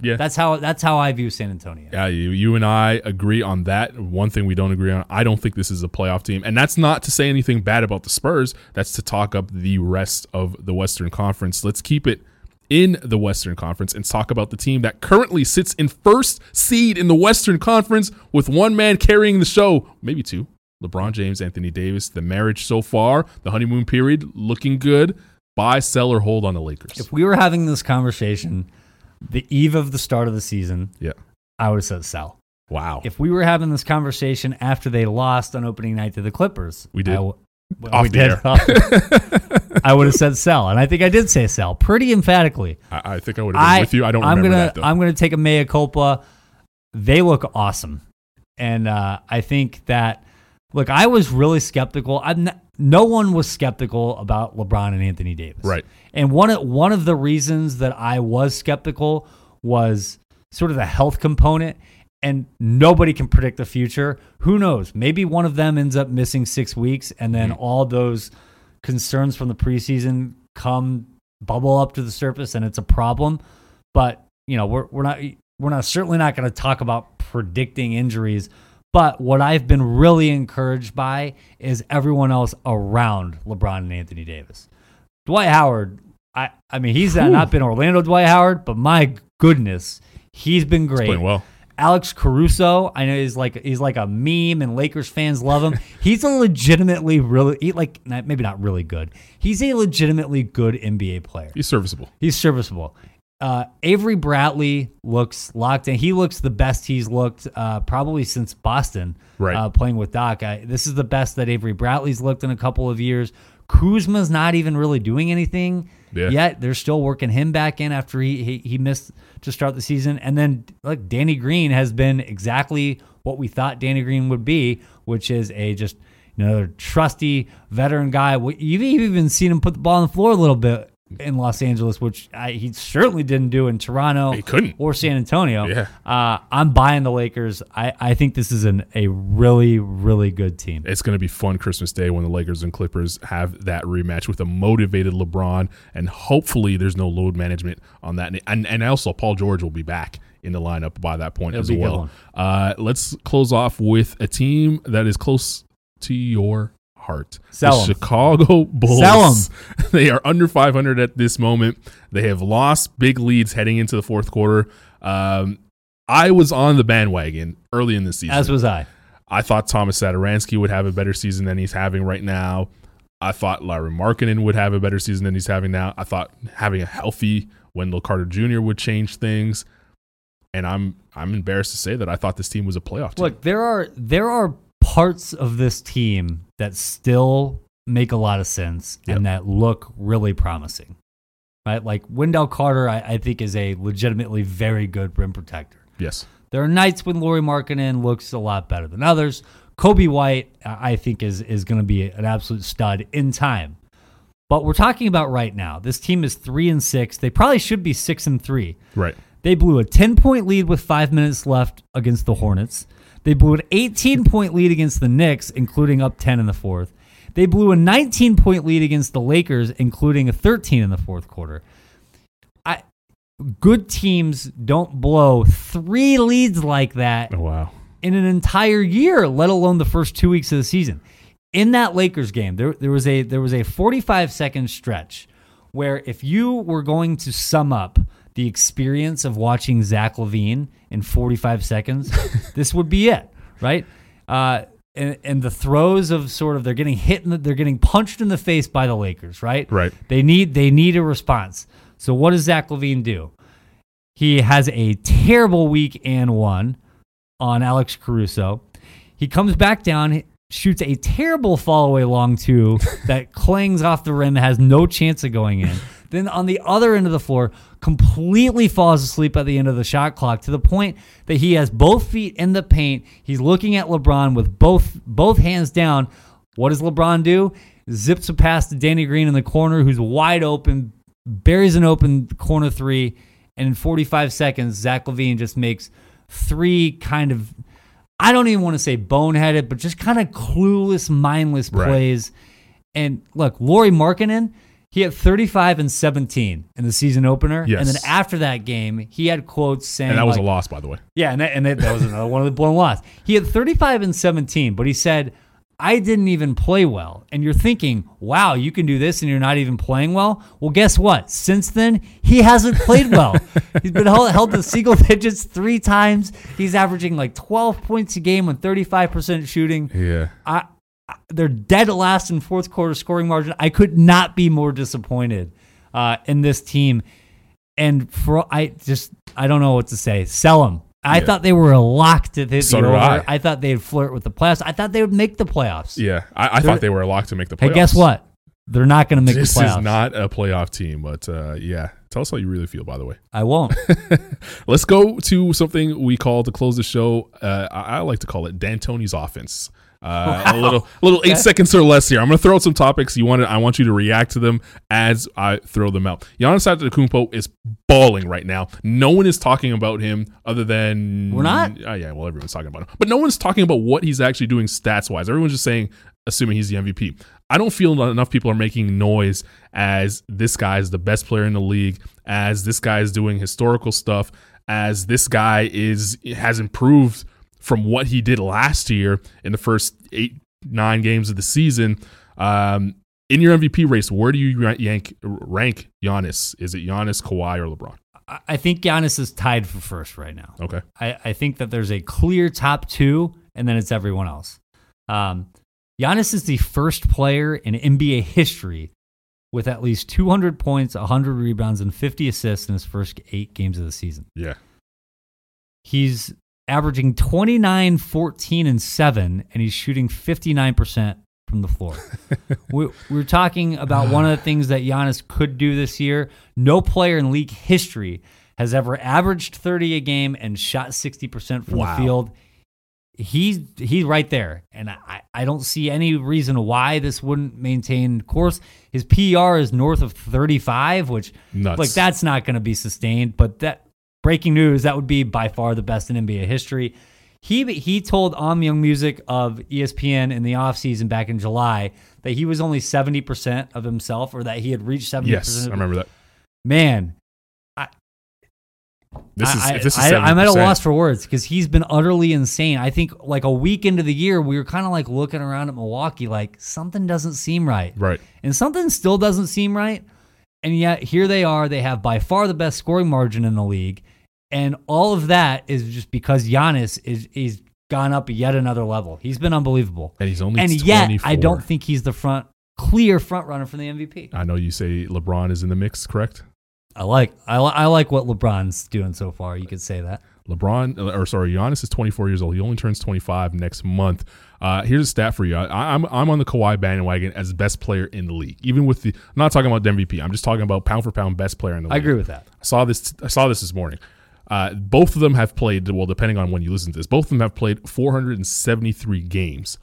Yeah.
That's how that's how I view San Antonio.
Yeah, you, you and I agree on that. One thing we don't agree on, I don't think this is a playoff team. And that's not to say anything bad about the Spurs. That's to talk up the rest of the Western Conference. Let's keep it in the Western Conference and talk about the team that currently sits in first seed in the Western Conference with one man carrying the show, maybe two. LeBron James, Anthony Davis. The marriage so far, the honeymoon period, looking good. Buy, sell, or hold on the Lakers.
If we were having this conversation the eve of the start of the season,
yeah.
I would have said sell.
Wow.
If we were having this conversation after they lost on opening night to the Clippers,
We did.
I w- well, we did. (laughs) I would have said sell, and I think I did say sell pretty emphatically.
I, I think I would have been
I,
with you. I don't
I'm
remember
gonna
that though.
I'm gonna take a mea culpa. They look awesome, and uh, I think that look. I was really skeptical. I'm not, no one was skeptical about LeBron and Anthony Davis,
Right.
And one of one of the reasons that I was skeptical was sort of the health component. And nobody can predict the future. Who knows? Maybe one of them ends up missing six weeks, and then mm-hmm. all those concerns from the preseason come bubble up to the surface, and it's a problem. But you know, we're we're not we're not certainly not going to talk about predicting injuries. But what I've been really encouraged by is everyone else around LeBron and Anthony Davis. Dwight Howard, I I mean, he's not been Orlando Dwight Howard, but my goodness, he's been great.
Playing well.
Alex Caruso, I know he's like he's like a meme and Lakers fans love him. (laughs) He's a legitimately really he like maybe not really good. He's a legitimately good NBA player.
He's serviceable.
He's serviceable. Uh, Avery Bradley looks locked in. He looks the best he's looked uh, probably since Boston,
Right.
Uh, playing with Doc. I, this is the best that Avery Bradley's looked in a couple of years. Kuzma's not even really doing anything
Yeah.
yet. They're still working him back in after he, he he missed to start the season. And then like Danny Green has been exactly what we thought Danny Green would be, which is a just another trusty veteran guy. You've even seen him put the ball on the floor a little bit in Los Angeles, which I, he certainly didn't do in Toronto
He couldn't.
or San Antonio.
Yeah.
Uh, I'm buying the Lakers. I, I think this is an, a really, really good team.
It's going to be fun Christmas Day when the Lakers and Clippers have that rematch with a motivated LeBron, and hopefully there's no load management on that. And and also Paul George will be back in the lineup by that point
It'll
as
be a good
well. Uh, let's close off with a team that is close to your heart.
Sell
the
'em.
Chicago (laughs) Bulls.
Sell 'em. (laughs)
they are under 500 at this moment. They have lost big leads heading into the fourth quarter. Um, I was on the bandwagon early in the season.
As was I.
I thought Tomas Satoransky would have a better season than he's having right now. I thought Lauri Markkanen would have a better season than he's having now. I thought having a healthy Wendell Carter Jr. would change things. And I'm I'm embarrassed to say that I thought this team was a playoff team.
Look, there are there are parts of this team that still make a lot of sense
Yep.
and that look really promising. Right? Like Wendell Carter, I, I think is a legitimately very good rim protector.
yes.
There are nights when Lauri Markkanen looks a lot better than others. Coby White, I I think, is is going to be an absolute stud in time. But we're talking about right now. This team is three and six. They probably should be six and three.
Right.
They blew a 10 point lead with five minutes left against the Hornets. They blew an 18 point lead against the Knicks, including up 10 in the fourth. They blew a 19 point lead against the Lakers, including a 13 in the fourth quarter. I, good teams don't blow three leads like that
Oh wow.
in an entire year, let alone the first two weeks of the season. in that Lakers game, there there was a there was a 45 second stretch where if you were going to sum up the experience of watching Zach LaVine in 45 seconds, (laughs) this would be it, right? Uh, and, and the throws of sort of they're getting hit in the, they're getting punched in the face by the Lakers, right?
Right.
They need they need a response. So what does Zach LaVine do? He has a terrible week and one on Alex Caruso. He comes back down, shoots a terrible fall away long two (laughs) that clangs off the rim, has no chance of going in. Then on the other end of the floor, completely falls asleep at the end of the shot clock to the point that he has both feet in the paint. He's looking at LeBron with both both hands down. What does LeBron do? Zips a pass to Danny Green in the corner, who's wide open, buries an open corner three, and in 45 seconds, Zach LaVine just makes three kind of I don't even want to say boneheaded, but just kind of clueless, mindless
Right.
plays. And look, Lauri Markkanen, he had 35 and 17 in the season opener.
Yes.
And then after that game, he had quotes saying,
And that was
like-
a loss, by the way.
yeah, and that, and that, that was another one of the blown loss. He had 35 and 17, but he said, I didn't even play well. And you're thinking, wow, you can do this and you're not even playing well? Well, guess what? Since then, he hasn't played well. (laughs) He's been held, held to single digits three times. He's averaging like 12 points a game on 35% shooting.
Yeah.
I, I- they're dead last in fourth quarter scoring margin. I could not be more disappointed uh, in this team. And for I just I don't know what to say. Sell them. I
Yeah.
thought they were a lock to hit
So
the over.
I.
thought they'd flirt with the playoffs. I thought they would make the playoffs.
Yeah. I, I thought they were a lock to make the playoffs.
Hey, guess what? They're not going to make
This
the playoffs.
is not a playoff team, but uh, yeah. Tell us how you really feel, by the way.
I won't. (laughs)
Let's go to something we call to close the show. Uh, I, I like to call it D'Antoni's offense. Uh, A little, a little eight (laughs) seconds or less here. I'm going to throw out some topics. You want to, I want you to react to them as I throw them out. Giannis Antetokounmpo is balling right now. No one is talking about him other than
We're not?
Oh yeah, well everyone's talking about him, but no one's talking about what he's actually doing stats wise. Everyone's just saying, assuming he's the MVP. I don't feel enough people are making noise as this guy is the best player in the league, as this guy is doing historical stuff, as this guy is has improved from what he did last year in the first eight nine games of the season. Um, in your MVP race, where do you rank, yank, rank Giannis? Is it Giannis, Kawhi, or LeBron?
I- I think Giannis is tied for first right now.
Okay,
I, I think that there's a clear top two, and then it's everyone else. Um, Giannis is the first player in NBA history with at least 200 points, 100 rebounds, and 50 assists in his first eight games of the season.
yeah,
He's averaging 29, 14, and 7, and he's shooting 59% from the floor. (laughs) we, we're talking about one of the things that Giannis could do this year. No player in league history has ever averaged 30 a game and shot 60% from
Wow.
the field. He's he's right there, and I, I don't see any reason why this wouldn't maintain course. His PR is north of 35, which
nuts.
like that's not going to be sustained. But that breaking news that would be by far the best in NBA history. He he told Ohm Youngmisuk of ESPN in the offseason back in July that he was only seventy percent of himself, or that he had reached seventy
Yes, I remember that.
Man,
This is
I,
this is
I, I'm at a loss for words because he's been utterly insane. I think like a week into the year, we were kind of like looking around at Milwaukee, like something doesn't seem right.
Right.
and something still doesn't seem right. And yet here they are. They have by far the best scoring margin in the league, and all of that is just because Giannis is is gone up yet another level. He's been unbelievable,
And he's only
and yet
24.
I don't think he's the front clear front runner for the MVP.
I know you say LeBron is in the mix, correct?
I like I, li- I like what LeBron's doing so far. You could say that.
LeBron, or sorry, Giannis is 24 years old. He only turns 25 next month. Uh, here's a stat for you. I, I'm I'm on the Kawhi bandwagon as best player in the league. Even with the, I'm not talking about the MVP. I'm just talking about pound for pound best player in the league.
I agree with that.
I saw this. I saw this this morning. Uh, both of them have played. Well, depending on when you listen to this, both of them have played 473 games.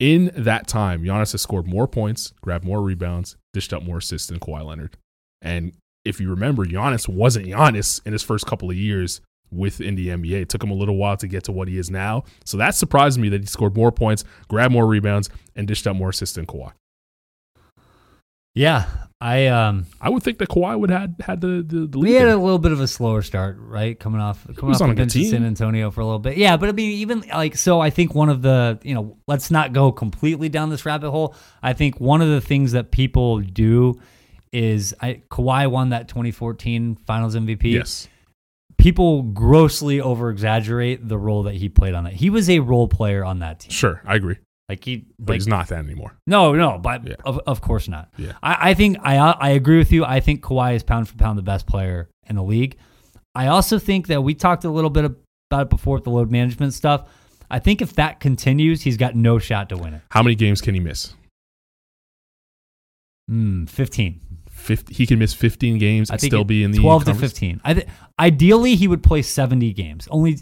In that time, Giannis has scored more points, grabbed more rebounds, dished up more assists than Kawhi Leonard. And if you remember, Giannis wasn't Giannis in his first couple of years within the NBA. It took him a little while to get to what he is now. So that surprised me that he scored more points, grabbed more rebounds, and dished out more assists than Kawhi.
Yeah, I um
I would think that Kawhi would had had the the, the
we
lead.
had
there.
a little bit of a slower start, right? Coming off coming off
on
the
a good
in. San Antonio for a little bit. Yeah, but I mean even like so I think one of the you know, let's not go completely down this rabbit hole. I think one of the things that people do is I Kawhi won that 2014 Finals MVP.
yes,
People grossly over exaggerate the role that he played on that. He was a role player on that team.
sure, I agree,
Like he
but
like,
he's not that anymore.
No, no, but
Yeah.
of, of course not.
Yeah.
I, I think I I agree with you. I think Kawhi is pound for pound the best player in the league. I also think that we talked a little bit about it before with the load management stuff. I think if that continues, he's got no shot to win it.
How many games can he miss?
Mm, 15.
50, he can miss 15 games and still be in the
12 to 15. I th- ideally, he would play 70 games. Only,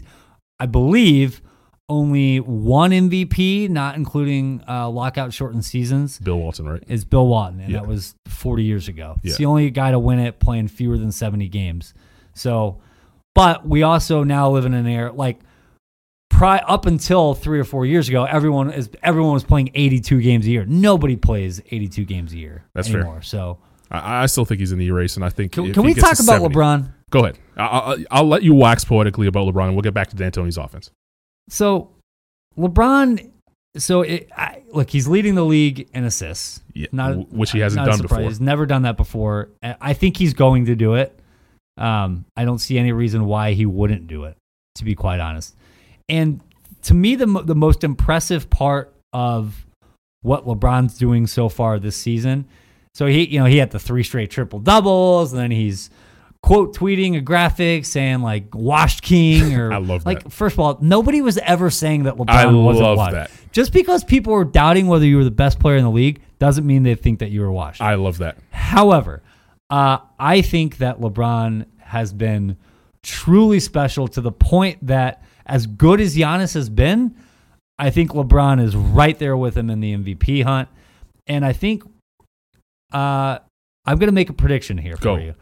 I believe, only one MVP, not including uh, lockout shortened seasons,
Bill Walton, right?
is Bill Walton, and
Yeah.
that was 40 years ago. It's
Yeah.
the only guy to win it playing fewer than 70 games. So, but we also now live in an era like pri- up until three or four years ago, everyone is everyone was playing 82 games a year. Nobody plays 82 games a year
That's fair.
So,
I, I still think he's in the race, and I think
can, can we talk about
70
LeBron?
Go ahead. I, I, I'll let you wax poetically about LeBron, and we'll get back to D'Antoni's offense.
So, LeBron. So, it, I, look, he's leading the league in assists.
Yeah,
Not,
which he hasn't done before.
He's never done that before. I I think he's going to do it. Um, I don't see any reason why he wouldn't do it, to be quite honest. And to me, the the most impressive part of what LeBron's doing so far this season. So he, you know, he had the three straight triple doubles, and then he's quote tweeting a graphic saying like "washed king" (laughs) or
I love
like.
that.
First of all, nobody was ever saying that LeBron
I
wasn't
love
washed.
that.
Just because people were doubting whether you were the best player in the league doesn't mean they think that you were washed.
I love that.
However, uh, I think that LeBron has been truly special to the point that, as good as Giannis has been, I think LeBron is right there with him in the MVP hunt. And I think uh, I'm going to make a prediction here for
Go.
you.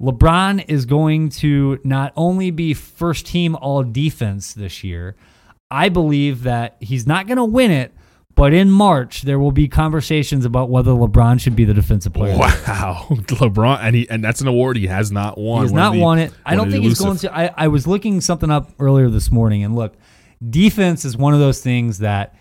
LeBron is going to not only be first team all defense this year, I believe that he's not going to win it, but in March there will be conversations about whether LeBron should be the defensive player. of the year.
Wow, (laughs) LeBron, and he and that's an award he has not won.
He has
One of
not
the-
won it. I don't think he's going to. I, I was looking something up earlier this morning, and look, defense is one of those things that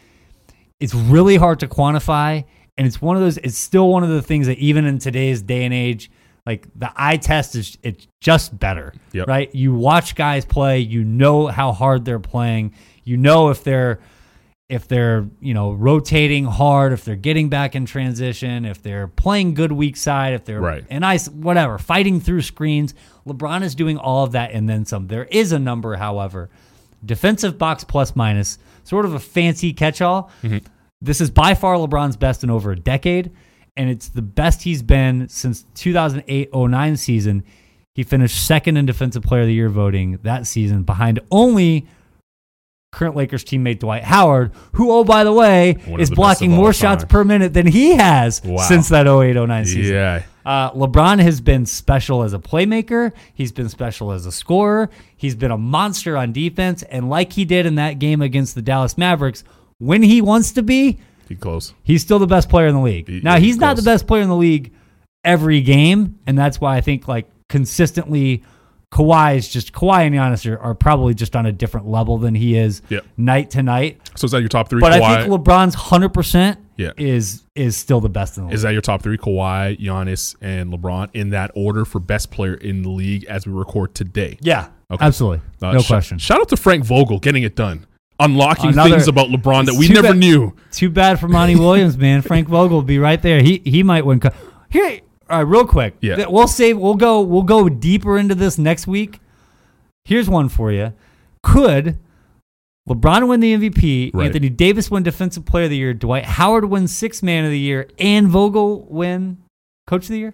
it's really hard to quantify, and it's one of those. It's still one of the things that even in today's day and age, like the eye test is it's just better,
Yep.
right? You watch guys play, you know how hard they're playing, you know if they're if they're you know rotating hard, if they're getting back in transition, if they're playing good weak side, if they're
Right.
and I whatever fighting through screens. LeBron is doing all of that and then some. There is a number, however, defensive box plus minus, sort of a fancy catch-all. Mm-hmm. This is by far LeBron's best in over a decade, and it's the best he's been since 2008-09 season. He finished second in defensive player of the year voting that season, behind only current Lakers teammate Dwight Howard, who, oh, by the way,
One
is
the
blocking more shots per minute than he has
Wow.
since that 08-09 season.
Yeah,
Uh, LeBron has been special as a playmaker. He's been special as a scorer. He's been a monster on defense. And like he did in that game against the Dallas Mavericks, when he wants to be,
he close.
he's still the best player in the league.
He-
now, he's not the best player in the league every game. And that's why I think, like, consistently, Kawhi is just, Kawhi and Giannis are, are probably just on a different level than he is
Yep.
night to night.
So is that your top three?
But
Kawhi?
I think LeBron's 100%
Yeah.
is is still the best in the league.
Is that your top three? Kawhi, Giannis, and LeBron in that order for best player in the league as we record today.
yeah,
Okay.
absolutely.
Uh,
no
sh-
question.
Shout out to Frank Vogel getting it done, unlocking
Another-
things about LeBron that we never
bad-
knew.
Too bad for Monty Williams, man. Frank Vogel will be right there. He he might win. co- Here, all right, real quick.
Yeah.
We'll save. We'll go. We'll go deeper into this next week. Here's one for you. Could LeBron win the MVP?
Right.
Anthony Davis win Defensive Player of the Year? Dwight Howard win Sixth Man of the Year? And Vogel win Coach of the Year?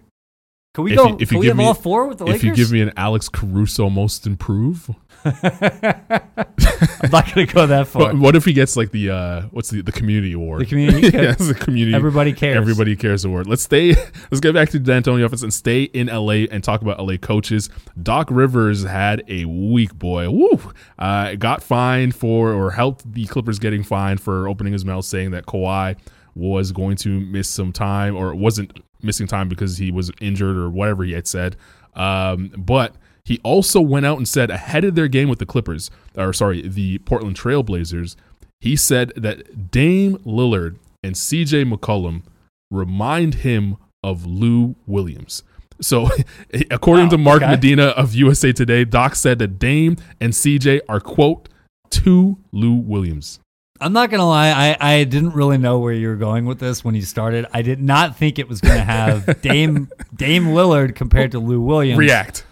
Can we
If
go?
you- if
can
you
we
give
have
me-
all four with the Lakers?
If you give me an Alex Caruso Most Improve,
I'm not going to go that far.
what, what if he gets like the uh, what's the the community award?
The community- (laughs)
the community.
Everybody cares.
Everybody cares award. Let's stay. (laughs) Let's get back to the D'Antoni offense and stay in LA and talk about LA coaches. Doc Rivers had a weak boy. Woo! Uh, got fined for or helped the Clippers getting fined for opening his mouth saying that Kawhi was going to miss some time or wasn't missing time because he was injured or whatever he had said. Um, but he also went out and said ahead of their game with the Clippers, or sorry, the Portland Trailblazers, he said that Dame Lillard and CJ McCollum remind him of Lou Williams. So, (laughs) according
Wow,
to Mark
okay.
Medina of USA Today, Doc said that Dame and CJ are, quote, two Lou Williams.
I'm not gonna lie, I, I didn't really know where you were going with this when you started. I did not think it was gonna have (laughs) Dame Dame Lillard compared to Lou Williams.
React.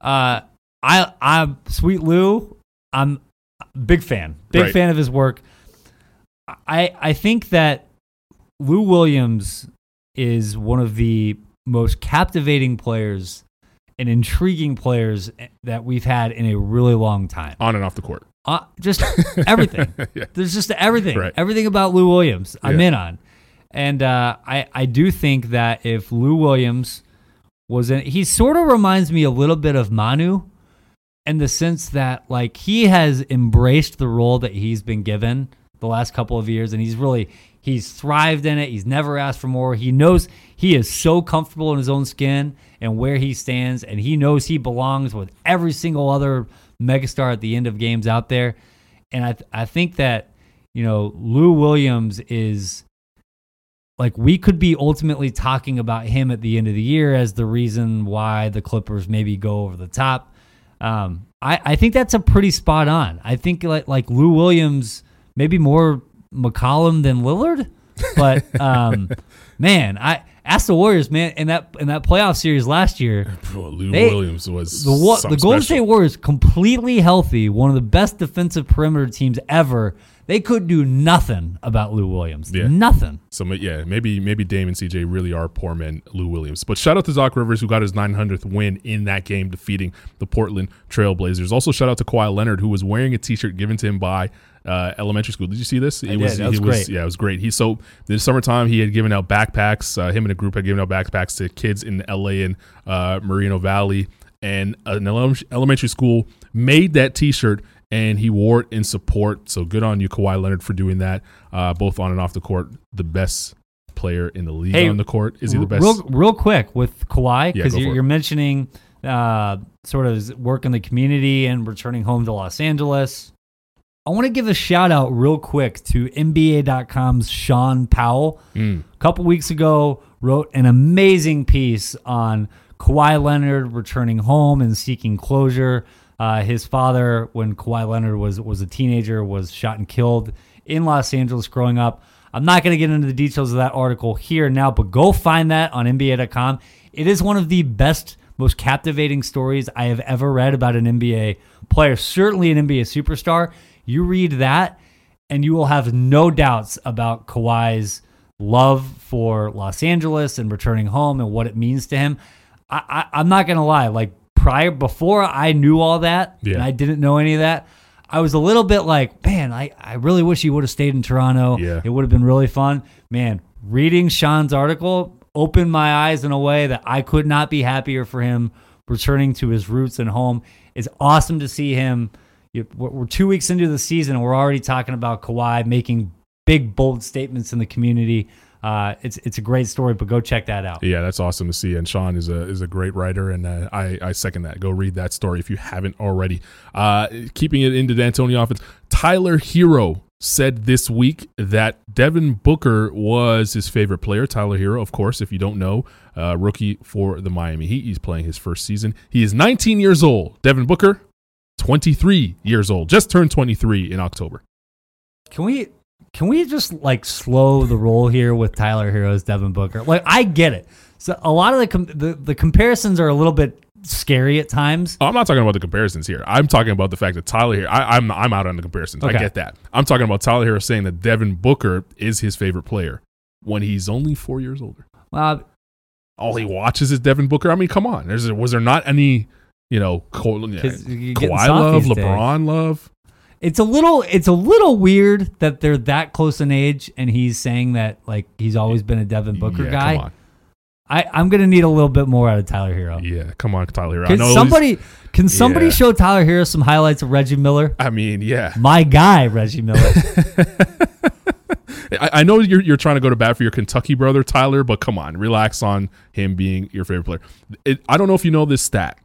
Uh, I I'm sweet Lou. I'm a big fan, big
Right.
fan of his work. I I think that Lou Williams is one of the most captivating players and intriguing players that we've had in a really long time.
On and off the court.
Uh, just (laughs) everything.
Yeah.
There's just everything.
Right.
Everything about Lou Williams, I'm
Yeah.
in on. And uh, I I do think that if Lou Williams was in, he sort of reminds me a little bit of Manu, in the sense that like he has embraced the role that he's been given the last couple of years, and he's really he's thrived in it. He's never asked for more. He knows he is so comfortable in his own skin and where he stands, and he knows he belongs with every single other megastar at the end of games out there. And I I think that you know Lou Williams is like we could be ultimately talking about him at the end of the year as the reason why the Clippers maybe go over the top. Um, I, I think that's a pretty spot on. I think like like Lou Williams, maybe more McCollum than Lillard, but (laughs) um, man, I asked the Warriors, man, in that in that playoff series last year, (laughs)
Bro, Lou
They-
Williams was
the the Golden
special.
State Warriors completely healthy, one of the best defensive perimeter teams ever. They could do nothing about Lou Williams.
Yeah.
Nothing.
So yeah, maybe maybe Dame and CJ really are poor men Lou Williams. But shout out to Doc Rivers who got his 900th win in that game, defeating the Portland Trailblazers. Also shout out to Kawhi Leonard who was wearing a T-shirt given to him by uh, elementary school. Did you see this? He
did. That was
he
great.
yeah, it was great. He so this summertime he had given out backpacks. Uh, him and a group had given out backpacks to kids in L.A. and uh, Moreno Valley, and an ele- elementary school made that T-shirt and he wore it in support. So good on you, Kawhi Leonard, for doing that, uh, both on and off the court. The best player in the league
Hey,
on the court. Is he the best?
Real, real quick with Kawhi, because
go
you're, you're mentioning uh, sort of work in the community and returning home to Los Angeles. I want to give a shout out real quick to NBA.com's Shaun Powell.
Mm.
A couple weeks ago, wrote an amazing piece on Kawhi Leonard returning home and seeking closure. Uh, his father, when Kawhi Leonard was was a teenager, was shot and killed in Los Angeles growing up. I'm not going to get into the details of that article here now, but go find that on NBA.com. It is one of the best, most captivating stories I have ever read about an NBA player, certainly an NBA superstar. You read that, and you will have no doubts about Kawhi's love for Los Angeles and returning home and what it means to him. I, I'm not gonna lie, like prior before I knew all that
Yeah.
and I didn't know any of that, I was a little bit like, man, I, I really wish he would have stayed in Toronto.
Yeah.
It would have been really fun. Man, reading Shaun's article opened my eyes in a way that I could not be happier for him returning to his roots and home. It's awesome to see him. We're we're two weeks into the season and we're already talking about Kawhi making big, bold statements in the community. Uh, it's it's a great story, but go check that out.
Yeah, that's awesome to see. And Shaun is a is a great writer, and uh, I I second that. Go read that story if you haven't already. Uh, keeping it into the D'Antoni offense, Tyler Herro said this week that Devin Booker was his favorite player. Tyler Herro, of course, if you don't know, uh, rookie for the Miami Heat. He's playing his first season. He is 19 years old. Devin Booker, 23 years old. Just turned 23 in October.
Can we can we just like slow the roll here with Tyler Herro's, Devin Booker? Like I get it. So a lot of the com- the, the comparisons are a little bit scary at times.
I'm not talking about the comparisons here. I'm talking about the fact that Tyler Herro. I, I'm I'm out on the comparisons. I get that. I'm talking about Tyler Herro saying that Devin Booker is his favorite player when he's only four years older.
Uh,
All he watches is Devin Booker. I mean, come on. There's was there not any you know Ka- yeah,
'Cause you're getting
Kawhi love,
these days.
LeBron love?
It's a little it's a little weird that they're that close in age and he's saying that like he's always been a Devin Booker
yeah,
guy.
Come on.
I, I'm gonna need a little bit more out of Tyler Herro.
Yeah, come on, Tyler Herro. I
Can
know.
somebody can somebody
Yeah.
show Tyler Herro some highlights of Reggie Miller?
I mean, yeah.
My guy, Reggie Miller. (laughs)
I, I know you're you're trying to go to bat for your Kentucky brother Tyler, but come on, relax on him being your favorite player. It, I don't know if you know this stat,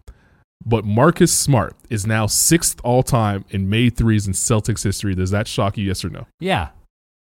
but Marcus Smart is now sixth all time in made threes in Celtics history. Does that shock you? Yes or no?
Yeah.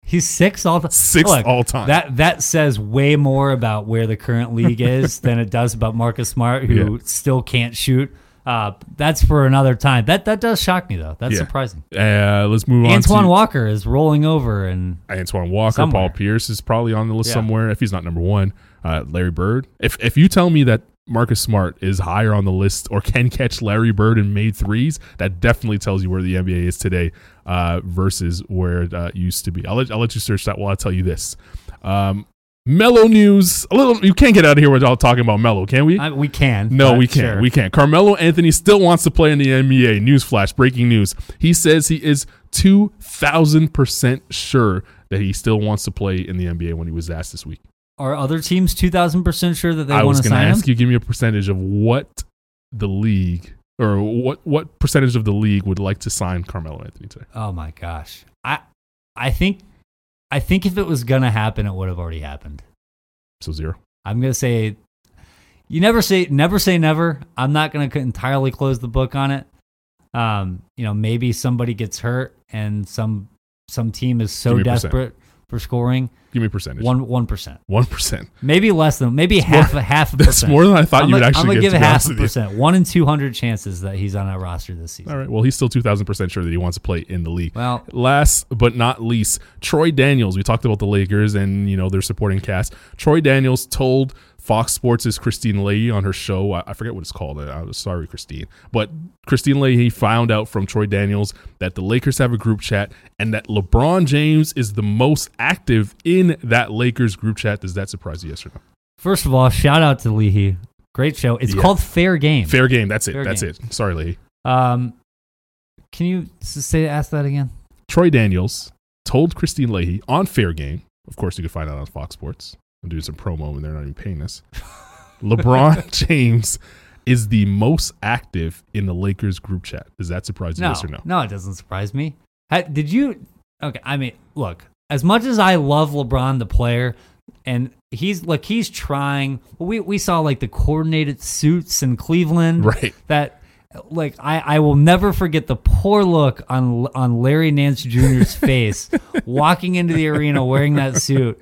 He's six all time.
Sixth all time.
That that says way more about where the current league is (laughs) than it does about Marcus Smart, who
Yeah.
still can't shoot. Uh, that's for another time. That that does shock me though. That's
Yeah.
surprising.
Uh, let's move on.
Antoine Walker is rolling over, and
Antoine Walker,
Somewhere.
Paul Pierce is probably on the list
Yeah.
somewhere if he's not number one. Uh, Larry Bird. If if you tell me that Marcus Smart is higher on the list or can catch Larry Bird and made threes, that definitely tells you where the NBA is today uh, versus where it uh, used to be. I'll let I'll let you search that while I tell you this. Um, Melo news. A little. You can't get out of here without talking about Melo, can we?
I, we can.
No, we can't.
sure.
We can't. Carmelo Anthony still wants to play in the NBA. Newsflash, breaking news. He says he is 2,000% sure that he still wants to play in the NBA when he was asked this week.
Are other teams two thousand percent sure that they
I
want
was going to
sign him?
ask you, give me a percentage of what the league or what, what percentage of the league would like to sign Carmelo Anthony today.
Oh my gosh. I I think I think if it was gonna happen, it would have already happened.
So zero.
I'm gonna say you never say never say never. I'm not gonna entirely close the book on it. Um, you know, maybe somebody gets hurt and some some team is so
desperate percent.
For scoring.
Give me a percentage.
One one percent.
1%.
Maybe less than maybe half a half (laughs) a
That's
percent.
more than I thought
I'm
you would actually
I'm gonna give
be
half a percent. One in two hundred chances that he's on our roster this season.
All right. Well, he's still 2,000% sure that he wants to play in the league.
Well,
Last but not least, Troy Daniels. We talked about the Lakers and you know their supporting cast. Troy Daniels told Fox Sports' is Kristine Leahy on her show. I I forget what it's called. I, am sorry, Kristine, but Kristine Leahy found out from Troy Daniels that the Lakers have a group chat and that LeBron James is the most active in that Lakers group chat. Does that surprise you? Yes or no?
first of all, shout out to Leahy. Great show. It's
Yeah.
called Fair Game.
Fair game. That's it.
Fair
That's
game.
it. Sorry, Leahy.
Um, can you say ask that again?
Troy Daniels told Kristine Leahy on Fair Game. Of course, you can find out on Fox Sports. I'm doing some promo and they're not even paying us. LeBron (laughs) James is the most active in the Lakers group chat. Does that surprise you?
No,
Yes or no?
no, it doesn't surprise me. Did you? Okay, I mean, look. As much as I love LeBron the player, and he's like he's trying. We we saw like the coordinated suits in Cleveland.
Right.
That like I, I will never forget the poor look on on Larry Nance Jr.'s (laughs) face walking into the arena wearing that suit.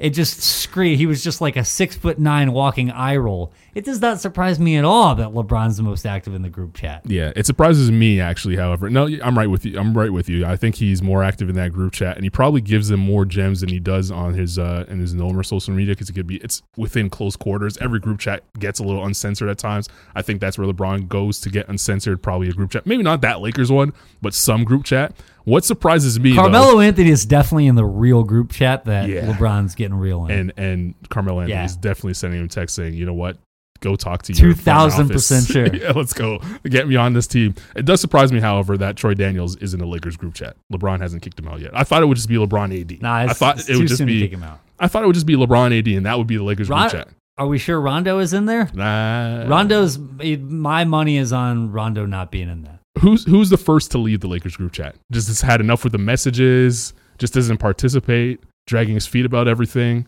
It just screamed. He was just like a six foot nine walking eye roll. It does not surprise me at all that LeBron's the most active in the group chat.
Yeah, it surprises me actually. However, no, I'm right with you. I'm right with you. I think he's more active in that group chat, and he probably gives them more gems than he does on his uh in his normal social media because it could be it's within close quarters. Every group chat gets a little uncensored at times. I think that's where LeBron goes to get uncensored. Probably a group chat, maybe not that Lakers one, but some group chat. What surprises me, though,
Carmelo Anthony is definitely in the real group chat that
Yeah.
LeBron's getting real in.
and and Carmelo Anthony
Yeah.
is definitely sending him text saying, you know what, go talk to your front
2000% (laughs) sure.
yeah, let's go get me on this team. It does surprise me, however, that Troy Daniels is in the Lakers group chat. LeBron hasn't kicked him out yet. I thought it would just be LeBron AD.
nah,
I thought it would just be.
kick him out.
I thought it would just be LeBron AD, and that would be the Lakers
Ron-
group chat.
Are we sure Rondo is in there?
Nah.
Rondo's my money is on Rondo not being in that.
Who's who's the first to leave the Lakers group chat? Just has had enough with the messages. Just doesn't participate. Dragging his feet about everything.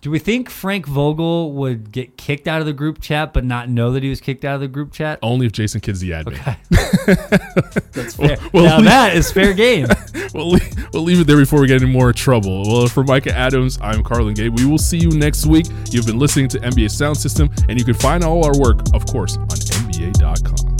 Do we think Frank Vogel would get kicked out of the group chat but not know that he was kicked out of the group chat?
Only if Jason Kidd's the admin.
Okay. (laughs) That's fair.
Well,
now
we-
that is fair game. (laughs)
we'll, leave, we'll leave it there before we get any more trouble. Well, for Micah Adams, I'm Carlan Gay. We will see you next week. You've been listening to NBA Sound System, and you can find all our work, of course, on NBA.com.